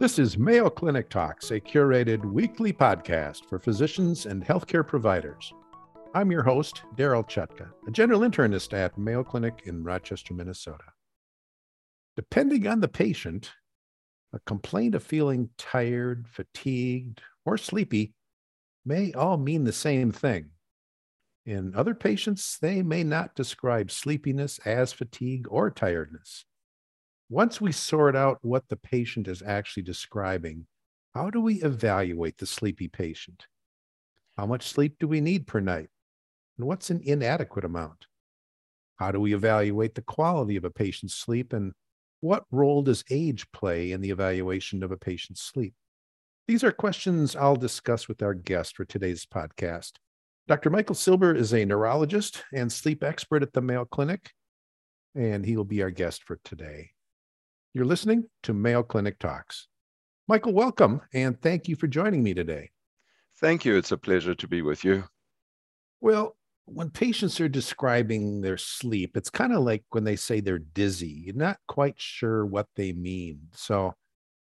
This is Mayo Clinic Talks, a curated weekly podcast for physicians and healthcare providers. I'm your host, Darryl Chutka, a general internist at Mayo Clinic in Rochester, Minnesota. Depending on the patient, a complaint of feeling tired, fatigued, or sleepy may all mean the same thing. In other patients, they may not describe sleepiness as fatigue or tiredness. Once we sort out what the patient is actually describing, how do we evaluate the sleepy patient? How much sleep do we need per night? And what's an inadequate amount? How do we evaluate the quality of a patient's sleep? And what role does age play in the evaluation of a patient's sleep? These are questions I'll discuss with our guest for today's podcast. Dr. Michael Silber is a neurologist and sleep expert at the Mayo Clinic, and he will be our guest for today. You're listening to Mayo Clinic Talks. Michael, welcome, and thank you for joining me today. Thank you. It's a pleasure to be with you. Well, when patients are describing their sleep, it's kind of like when they say they're dizzy. You're not quite sure what they mean. So,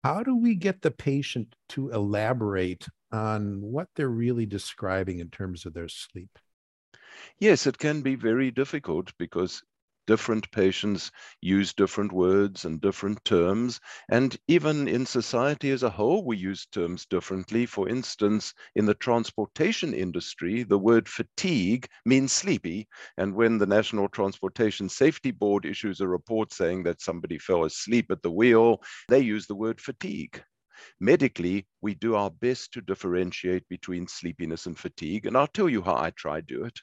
how do we get the patient to elaborate on what they're really describing in terms of their sleep? Yes, it can be very difficult because different patients use different words and different terms. And even in society as a whole, we use terms differently. For instance, in the transportation industry, the word fatigue means sleepy. And when the National Transportation Safety Board issues a report saying that somebody fell asleep at the wheel, they use the word fatigue. Medically, we do our best to differentiate between sleepiness and fatigue, and I'll tell you how I try to do it.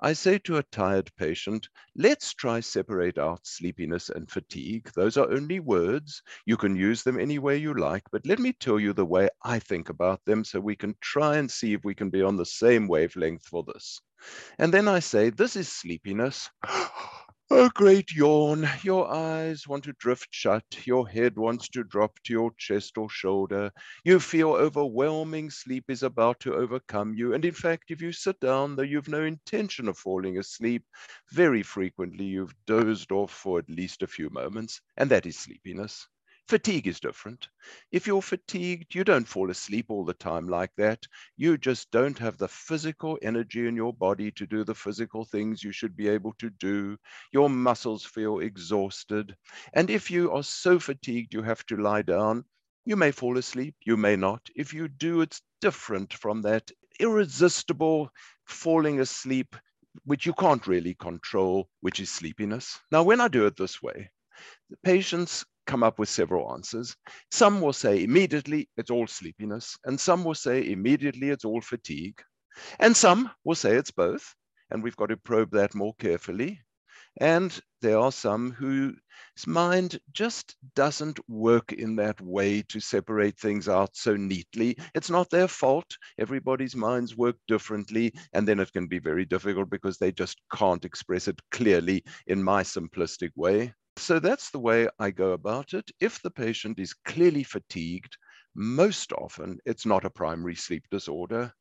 I say to a tired patient, let's try separate out sleepiness and fatigue. Those are only words. You can use them any way you like, but let me tell you the way I think about them so we can try and see if we can be on the same wavelength for this. And then I say, this is sleepiness. A great yawn. Your eyes want to drift shut. Your head wants to drop to your chest or shoulder. You feel overwhelming sleep is about to overcome you. And in fact, if you sit down, though you've no intention of falling asleep, very frequently you've dozed off for at least a few moments. And that is sleepiness. Fatigue is different. If you're fatigued, you don't fall asleep all the time like that. You just don't have the physical energy in your body to do the physical things you should be able to do. Your muscles feel exhausted. And if you are so fatigued you have to lie down, you may fall asleep, you may not. If you do, it's different from that irresistible falling asleep, which you can't really control, which is sleepiness. Now, when I do it this way, the patients come up with several answers. Some will say immediately it's all sleepiness, and some will say immediately it's all fatigue, and some will say it's both, and we've got to probe that more carefully. And there are some whose mind just doesn't work in that way to separate things out so neatly. It's not their fault. Everybody's minds work differently. And then it can be very difficult because they just can't express it clearly in my simplistic way. So that's the way I go about it. If the patient is clearly fatigued, most often it's not a primary sleep disorder.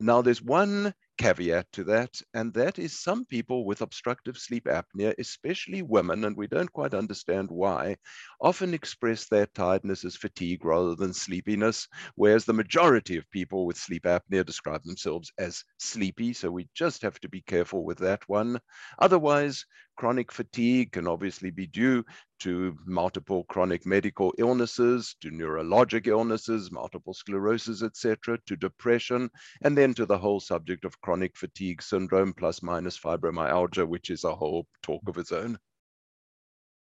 Now, there's one caveat to that, and that is some people with obstructive sleep apnea, especially women, and we don't quite understand why, often express their tiredness as fatigue rather than sleepiness, whereas the majority of people with sleep apnea describe themselves as sleepy. So we just have to be careful with that one. Otherwise, chronic fatigue can obviously be due to multiple chronic medical illnesses, to neurologic illnesses, multiple sclerosis, etc., to depression, and then to the whole subject of chronic fatigue syndrome plus minus fibromyalgia, which is a whole talk of its own.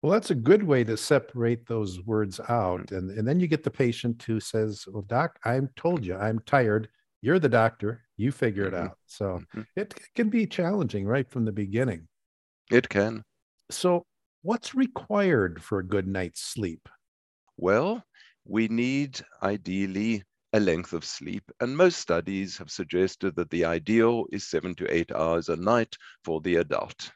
Well, that's a good way to separate those words out. And, and then you get the patient who says, Well, doc, I'm told you I'm tired. You're the doctor. You figure it mm-hmm. out. So mm-hmm. it can be challenging right from the beginning. It can. So, what's required for a good night's sleep? Well, we need ideally a length of sleep, and most studies have suggested that the ideal is seven to eight hours a night for the adult.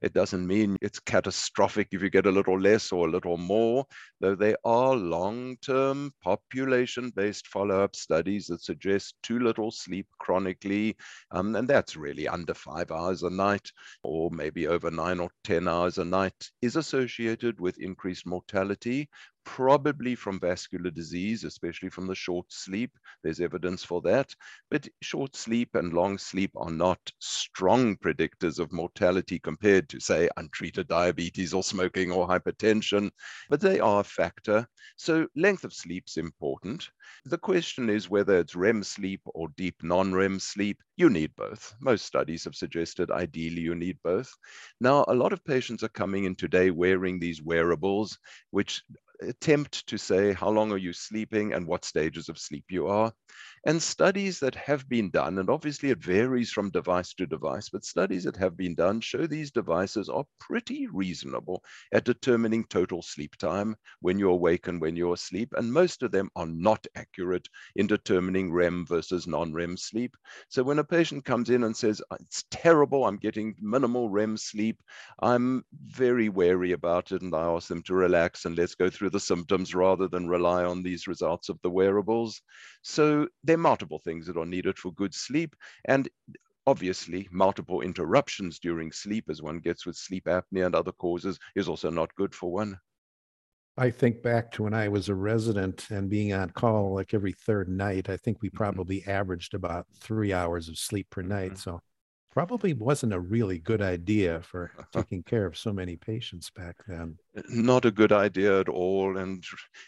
It doesn't mean it's catastrophic if you get a little less or a little more, though there are long term population based follow up studies that suggest too little sleep chronically. Um, and that's really under five hours a night, or maybe over nine or 10 hours a night, is associated with increased mortality probably from vascular disease, especially from the short sleep. There's evidence for that. But short sleep and long sleep are not strong predictors of mortality compared to, say, untreated diabetes or smoking or hypertension, but they are a factor. So length of sleep is important. The question is whether it's REM sleep or deep non-REM sleep. You need both. Most studies have suggested ideally you need both. Now, a lot of patients are coming in today wearing these wearables, which attempt to say how long are you sleeping and what stages of sleep you are. And studies that have been done, and obviously it varies from device to device, but studies that have been done show these devices are pretty reasonable at determining total sleep time when you're awake and when you're asleep. And most of them are not accurate in determining REM versus non-REM sleep. So when a patient comes in and says, ah, it's terrible, I'm getting minimal REM sleep, I'm very wary about it. And I ask them to relax and let's go through the symptoms rather than rely on these results of the wearables. So there are multiple things that are needed for good sleep. And obviously, multiple interruptions during sleep, as one gets with sleep apnea and other causes, is also not good for one. I think back to when I was a resident and being on call like every third night. I think we mm-hmm. probably averaged about three hours of sleep per night. Mm-hmm. So probably wasn't a really good idea for taking care of so many patients back then. Uh, not a good idea at all. And,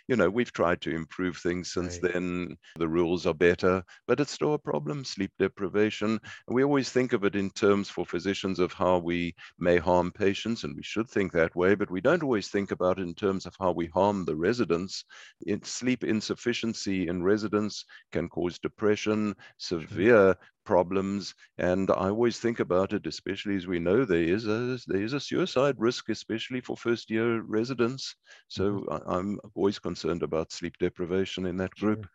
you know, we've tried to improve things since right. then. The rules are better, but it's still a problem sleep deprivation. We always think of it in terms for physicians of how we may harm patients, and we should think that way, but we don't always think about it in terms of how we harm the residents. In sleep insufficiency in residents can cause depression, mm-hmm. severe problems. And I always think about it, especially as we know there is a there is a suicide risk, especially for first year residents. So mm-hmm. I'm always concerned about sleep deprivation in that group. Sure.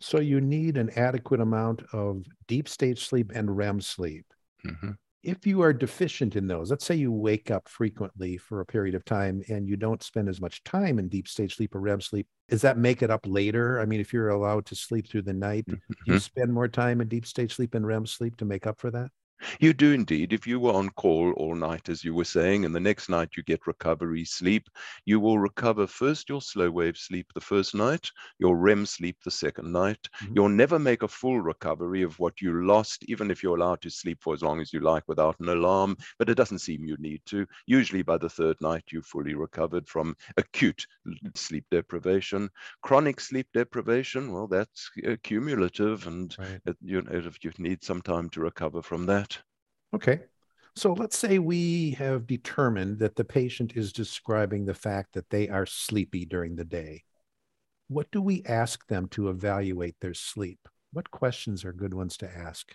So you need an adequate amount of deep stage sleep and REM sleep. Mm-hmm if you are deficient in those, let's say you wake up frequently for a period of time and you don't spend as much time in deep stage sleep or REM sleep, does that make it up later? I mean, if you're allowed to sleep through the night, mm-hmm. you spend more time in deep stage sleep and REM sleep to make up for that? You do indeed. If you were on call all night, as you were saying, and the next night you get recovery sleep, you will recover first your slow wave sleep the first night, your REM sleep the second night. Mm-hmm. You'll never make a full recovery of what you lost, even if you're allowed to sleep for as long as you like without an alarm, but it doesn't seem you need to. Usually by the third night, you've fully recovered from acute sleep deprivation. Chronic sleep deprivation, well, that's cumulative, and right. it, you, you need some time to recover from that. Okay. So let's say we have determined that the patient is describing the fact that they are sleepy during the day. What do we ask them to evaluate their sleep? What questions are good ones to ask?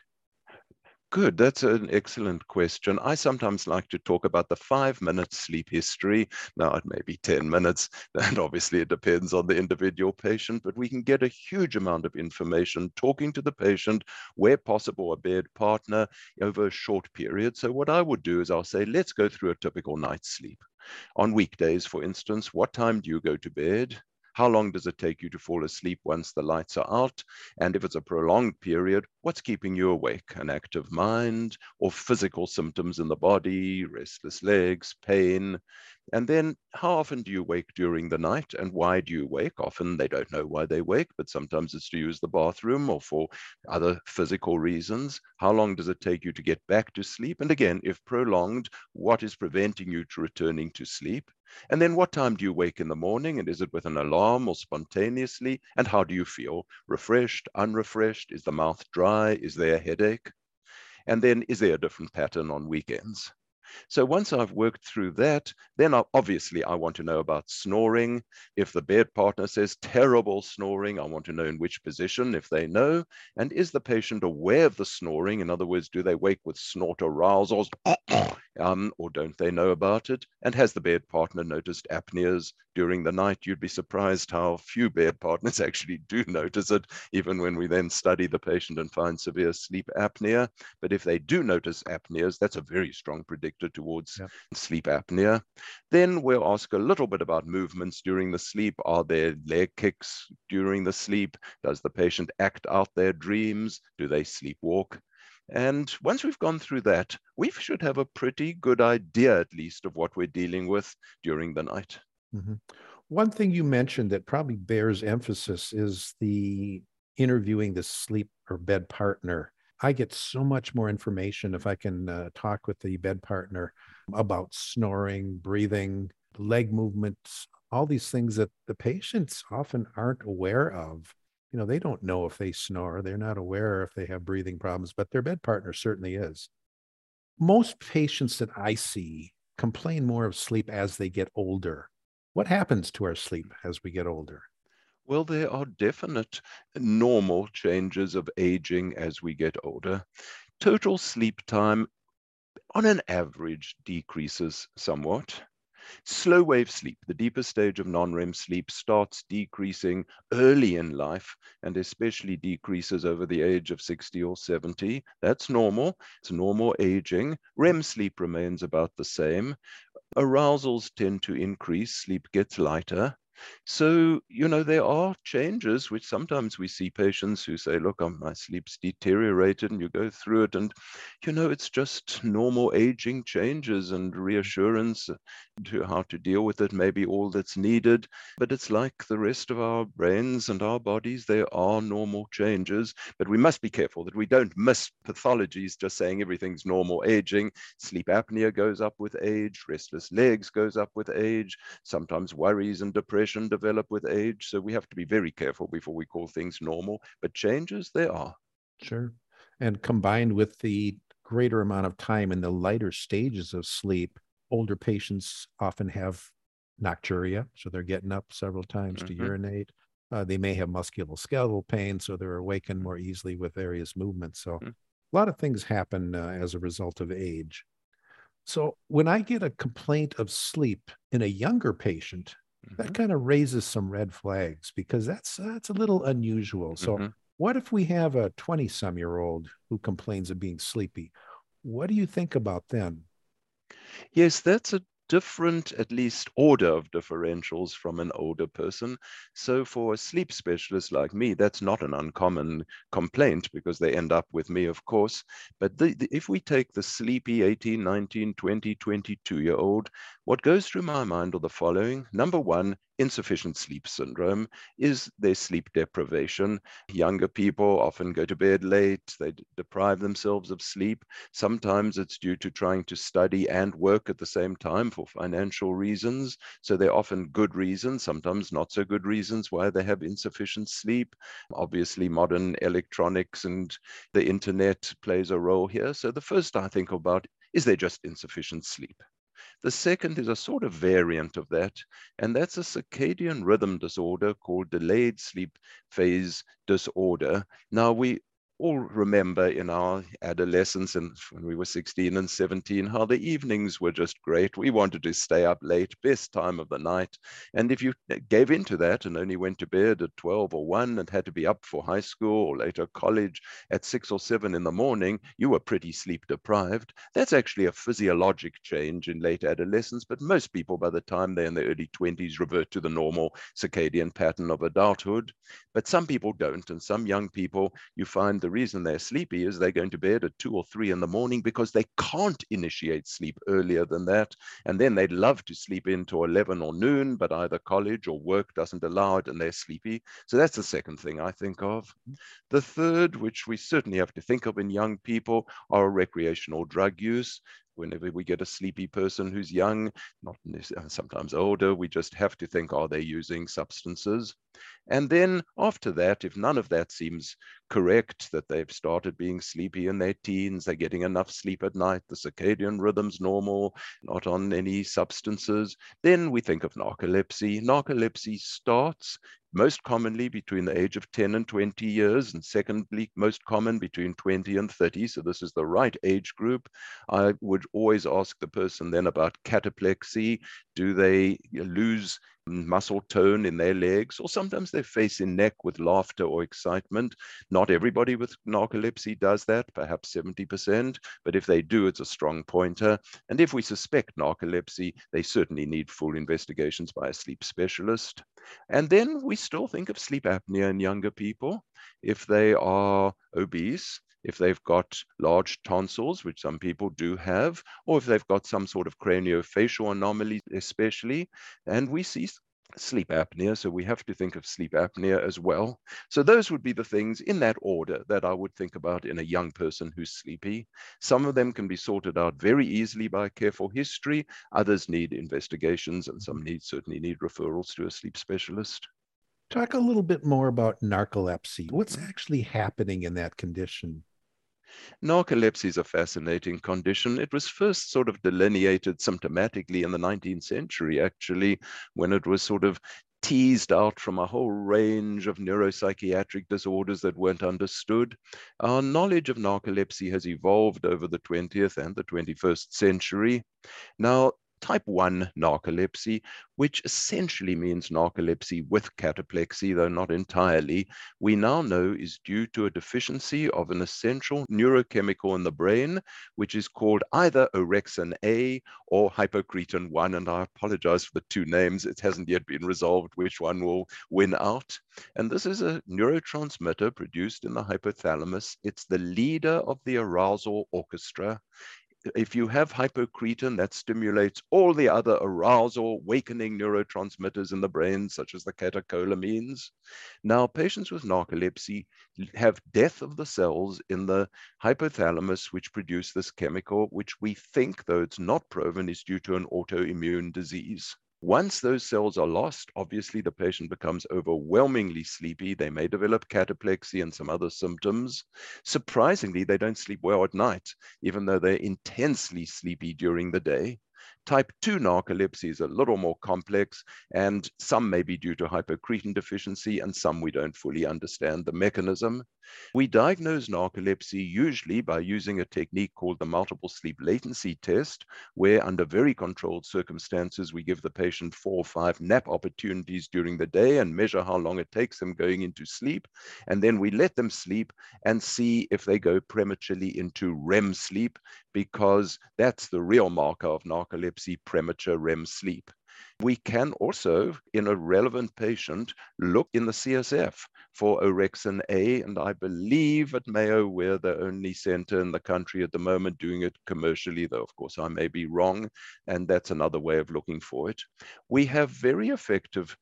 Good. That's an excellent question. I sometimes like to talk about the five minute sleep history. Now, it may be 10 minutes, and obviously it depends on the individual patient, but we can get a huge amount of information talking to the patient, where possible, a bed partner over a short period. So, what I would do is I'll say, let's go through a typical night's sleep. On weekdays, for instance, what time do you go to bed? How long does it take you to fall asleep once the lights are out? And if it's a prolonged period, what's keeping you awake? An active mind or physical symptoms in the body, restless legs, pain? And then how often do you wake during the night and why do you wake? Often they don't know why they wake, but sometimes it's to use the bathroom or for other physical reasons. How long does it take you to get back to sleep? And again, if prolonged, what is preventing you to returning to sleep? And then what time do you wake in the morning? And is it with an alarm or spontaneously? And how do you feel? Refreshed, unrefreshed? Is the mouth dry? Is there a headache? And then is there a different pattern on weekends? So once I've worked through that, then I, obviously I want to know about snoring. If the bed partner says terrible snoring, I want to know in which position, if they know. And is the patient aware of the snoring? In other words, do they wake with snort arousals um, or don't they know about it? And has the bed partner noticed apneas during the night? You'd be surprised how few bed partners actually do notice it, even when we then study the patient and find severe sleep apnea. But if they do notice apneas, that's a very strong predictor towards sleep apnea. Then we'll ask a little bit about movements during the sleep. Are there leg kicks during the sleep? Does the patient act out their dreams? Do they sleepwalk? And once we've gone through that, we should have a pretty good idea, at least, of what we're dealing with during the night. Mm-hmm. One thing you mentioned that probably bears emphasis is the interviewing the sleep or bed partner. I get so much more information if I can uh, talk with the bed partner about snoring, breathing, leg movements, all these things that the patients often aren't aware of. You know, they don't know if they snore, they're not aware if they have breathing problems, but their bed partner certainly is. Most patients that I see complain more of sleep as they get older. What happens to our sleep as we get older? Well, there are definite normal changes of aging as we get older. Total sleep time, on an average, decreases somewhat. Slow wave sleep, the deeper stage of non REM sleep, starts decreasing early in life and especially decreases over the age of 60 or 70. That's normal. It's normal aging. REM sleep remains about the same. Arousals tend to increase, sleep gets lighter. So, you know, there are changes which sometimes we see patients who say, look, um, my sleep's deteriorated, and you go through it. And, you know, it's just normal aging changes and reassurance to how to deal with it, maybe all that's needed. But it's like the rest of our brains and our bodies, there are normal changes. But we must be careful that we don't miss pathologies just saying everything's normal aging. Sleep apnea goes up with age, restless legs goes up with age, sometimes worries and depression depression develop with age. So we have to be very careful before we call things normal. But changes, there are. Sure. And combined with the greater amount of time in the lighter stages of sleep, older patients often have nocturia. So they're getting up several times mm-hmm. to urinate. Uh, they may have musculoskeletal pain, so they're awakened more easily with various movements. So mm-hmm. a lot of things happen uh, as a result of age. So when I get a complaint of sleep in a younger patient, Mm-hmm. That kind of raises some red flags because that's that's a little unusual. So mm-hmm. what if we have a 20 some year old who complains of being sleepy? What do you think about them? Yes, that's a different, at least order of differentials from an older person. So for a sleep specialist like me, that's not an uncommon complaint because they end up with me, of course. But the, the, if we take the sleepy 18, 19, 20, 22 year old, what goes through my mind are the following. Number one, insufficient sleep syndrome is their sleep deprivation. Younger people often go to bed late, they deprive themselves of sleep. Sometimes it's due to trying to study and work at the same time for financial reasons. So they're often good reasons, sometimes not so good reasons why they have insufficient sleep. Obviously, modern electronics and the internet plays a role here. So the first I think about is there just insufficient sleep? The second is a sort of variant of that, and that's a circadian rhythm disorder called delayed sleep phase disorder. Now, we all remember in our adolescence and when we were 16 and 17 how the evenings were just great. We wanted to stay up late, best time of the night. And if you eh, gave into that and only went to bed at 12 or 1 and had to be up for high school or later college at 6 or 7 in the morning, you were pretty sleep deprived. That's actually a physiologic change in late adolescence, but most people by the time they're in their early 20s revert to the normal circadian pattern of adulthood. But some people don't, and some young people, you find the reason they're sleepy is they're going to bed at two or three in the morning because they can't initiate sleep earlier than that. And then they'd love to sleep into 11 or noon, but either college or work doesn't allow it and they're sleepy. So that's the second thing I think of. Mm-hmm. The third, which we certainly have to think of in young people, are recreational drug use whenever we get a sleepy person who's young, not uh, sometimes older, we just have to think, are they using substances? And then after that, if none of that seems correct, that they've started being sleepy in their teens, they're getting enough sleep at night, the circadian rhythm's normal, not on any substances, then we think of narcolepsy. Narcolepsy starts most commonly between the age of 10 and 20 years, and secondly, most common between 20 and 30. So this is the right age group. I would always ask the person then about cataplexy. Do they lose muscle tone in their legs, or sometimes they face in neck with laughter or excitement. Not everybody with narcolepsy does that, perhaps 70%, but if they do, it's a strong pointer. And if we suspect narcolepsy, they certainly need full investigations by a sleep specialist. And then we still think of sleep apnea in younger people. If they are obese, if they've got large tonsils, which some people do have, or if they've got some sort of craniofacial anomaly, especially. And we see sleep apnea. So we have to think of sleep apnea as well. So those would be the things in that order that I would think about in a young person who's sleepy. Some of them can be sorted out very easily by careful history. Others need investigations and some need certainly need referrals to a sleep specialist. Talk a little bit more about narcolepsy. What's actually happening in that condition? Narcolepsy is a fascinating condition. It was first sort of delineated symptomatically in the 19th century, actually, when it was sort of teased out from a whole range of neuropsychiatric disorders that weren't understood. Our knowledge of narcolepsy has evolved over the 20th and the 21st century. Now, type 1 narcolepsy, which essentially means narcolepsy with cataplexy, though not entirely, we now know is due to a deficiency of an essential neurochemical in the brain, which is called either orexin A or hypocretin 1. And I apologize for the two names. It hasn't yet been resolved which one will win out. And this is a neurotransmitter produced in the hypothalamus. It's the leader of the arousal orchestra if you have hypocretin, that stimulates all the other arousal, awakening neurotransmitters in the brain, such as the catecholamines. Now, patients with narcolepsy have death of the cells in the hypothalamus, which produce this chemical, which we think, though it's not proven, is due to an autoimmune disease. Once those cells are lost, obviously the patient becomes overwhelmingly sleepy. They may develop cataplexy and some other symptoms. Surprisingly, they don't sleep well at night, even though they're intensely sleepy during the day. Type 2 narcolepsy is a little more complex, and some may be due to hypocretin deficiency, and some we don't fully understand the mechanism. We diagnose narcolepsy usually by using a technique called the multiple sleep latency test, where under very controlled circumstances, we give the patient four or five nap opportunities during the day and measure how long it takes them going into sleep. And then we let them sleep and see if they go prematurely into REM sleep, because that's the real marker of narcolepsy premature REM sleep. We can also, in a relevant patient, look in the CSF for orexin A, and I believe at Mayo oh, we're the only center in the country at the moment doing it commercially, though of course I may be wrong, and that's another way of looking for it. We have very effective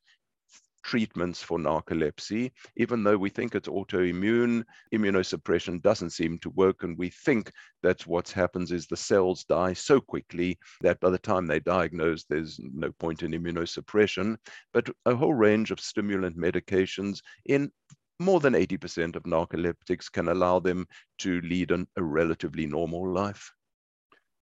treatments for narcolepsy, even though we think it's autoimmune, immunosuppression doesn't seem to work. And we think that what happens is the cells die so quickly that by the time they diagnose, there's no point in immunosuppression. But a whole range of stimulant medications in more than 80% of narcoleptics can allow them to lead an, a relatively normal life.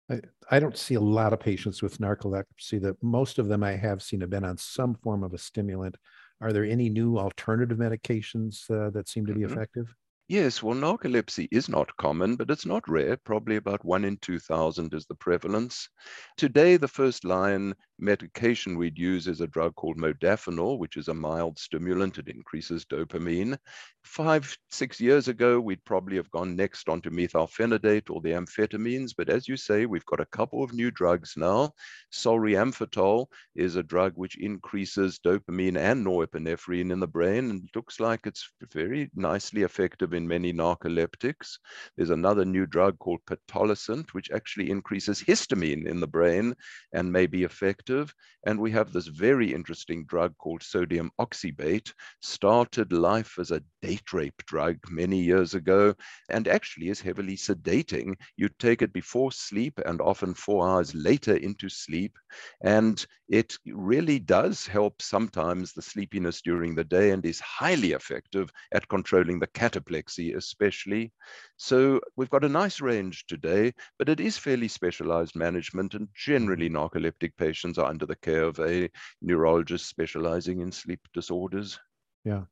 I, I don't see a lot of patients with narcolepsy that most of them I have seen have been on some form of a stimulant. Are there any new alternative medications uh, that seem to be mm-hmm. effective? Yes, well, narcolepsy is not common, but it's not rare. Probably about one in 2,000 is the prevalence. Today, the first line medication we'd use is a drug called modafinil, which is a mild stimulant. It increases dopamine. Five, six years ago, we'd probably have gone next onto methylphenidate or the amphetamines. But as you say, we've got a couple of new drugs now. Solriamfetol is a drug which increases dopamine and norepinephrine in the brain and looks like it's very nicely effective in many narcoleptics. There's another new drug called pitolisant, which actually increases histamine in the brain and may be effective. And we have this very interesting drug called sodium oxybate, started life as a date rape drug many years ago and actually is heavily sedating. You take it before sleep and often four hours later into sleep. And it really does help sometimes the sleepiness during the day and is highly effective at controlling the cataplexy, especially. So we've got a nice range today, but it is fairly specialized management. And generally, narcoleptic patients are under the care of a neurologist specializing in sleep disorders. Yeah.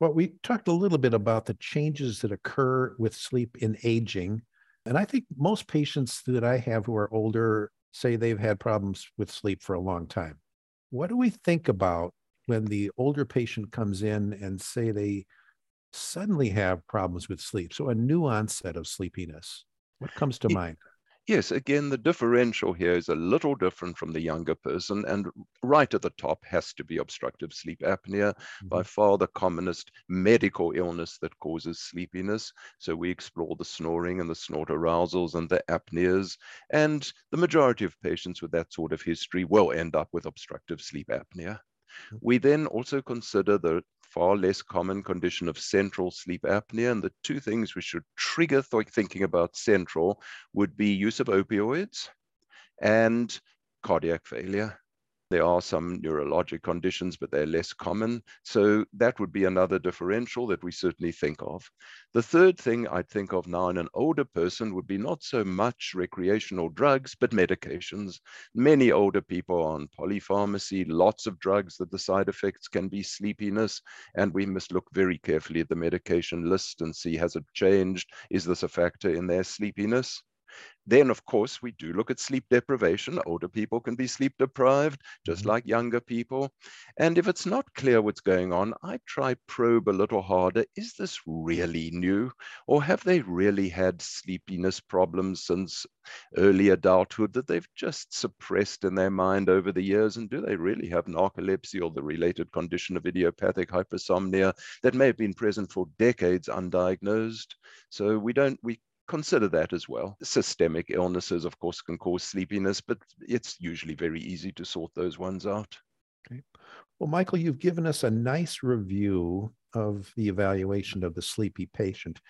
Well, we talked a little bit about the changes that occur with sleep in aging. And I think most patients that I have who are older say they've had problems with sleep for a long time. What do we think about when the older patient comes in and say they suddenly have problems with sleep? So a new onset of sleepiness. What comes to mind? Yes, again, the differential here is a little different from the younger person. And right at the top has to be obstructive sleep apnea, mm-hmm. by far the commonest medical illness that causes sleepiness. So we explore the snoring and the snort arousals and the apneas. And the majority of patients with that sort of history will end up with obstructive sleep apnea. Mm-hmm. We then also consider the far less common condition of central sleep apnea. And the two things we should trigger th- thinking about central would be use of opioids and cardiac failure. There are some neurologic conditions, but they're less common. So that would be another differential that we certainly think of. The third thing I'd think of now in an older person would be not so much recreational drugs, but medications. Many older people are on polypharmacy, lots of drugs that the side effects can be sleepiness. And we must look very carefully at the medication list and see has it changed? Is this a factor in their sleepiness? Then, of course, we do look at sleep deprivation. Older people can be sleep deprived, just mm-hmm. like younger people. And if it's not clear what's going on, I try probe a little harder. Is this really new? Or have they really had sleepiness problems since early adulthood that they've just suppressed in their mind over the years? And do they really have narcolepsy or the related condition of idiopathic hypersomnia that may have been present for decades undiagnosed? So we don't, we consider that as well. Systemic illnesses, of course, can cause sleepiness, but it's usually very easy to sort those ones out. Okay. Well, Michael, you've given us a nice review of the evaluation of the sleepy patient.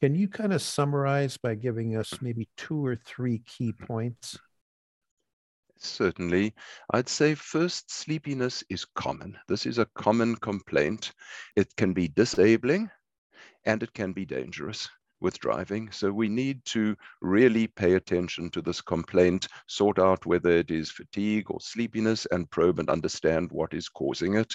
Can you kind of summarize by giving us maybe two or three key points? Certainly. I'd say first, sleepiness is common. This is a common complaint. It can be disabling and it can be dangerous with driving. So we need to really pay attention to this complaint, sort out whether it is fatigue or sleepiness, and probe and understand what is causing it.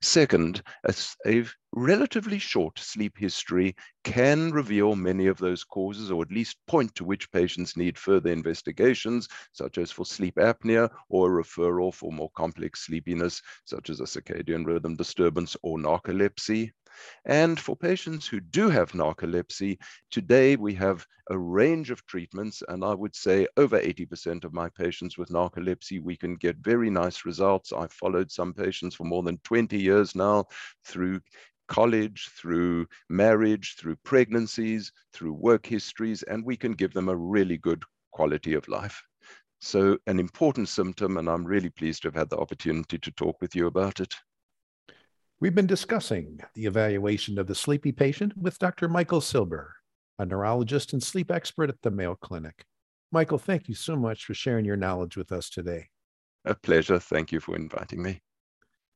Second, a, a relatively short sleep history can reveal many of those causes, or at least point to which patients need further investigations, such as for sleep apnea or a referral for more complex sleepiness, such as a circadian rhythm disturbance or narcolepsy. And for patients who do have narcolepsy, today we have a range of treatments, and I would say over 80% of my patients with narcolepsy, we can get very nice results. I've followed some patients for more than 20 years now through college, through marriage, through pregnancies, through work histories, and we can give them a really good quality of life. So, an important symptom, and I'm really pleased to have had the opportunity to talk with you about it. We've been discussing the evaluation of the sleepy patient with Dr. Michael Silber, a neurologist and sleep expert at the Mayo Clinic. Michael, thank you so much for sharing your knowledge with us today. A pleasure. Thank you for inviting me.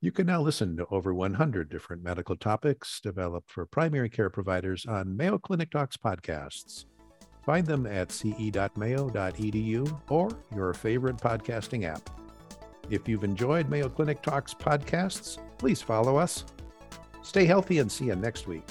You can now listen to over 100 different medical topics developed for primary care providers on Mayo Clinic Talks podcasts. Find them at ce.mayo.edu or your favorite podcasting app. If you've enjoyed Mayo Clinic Talks podcasts, please follow us. Stay healthy and see you next week.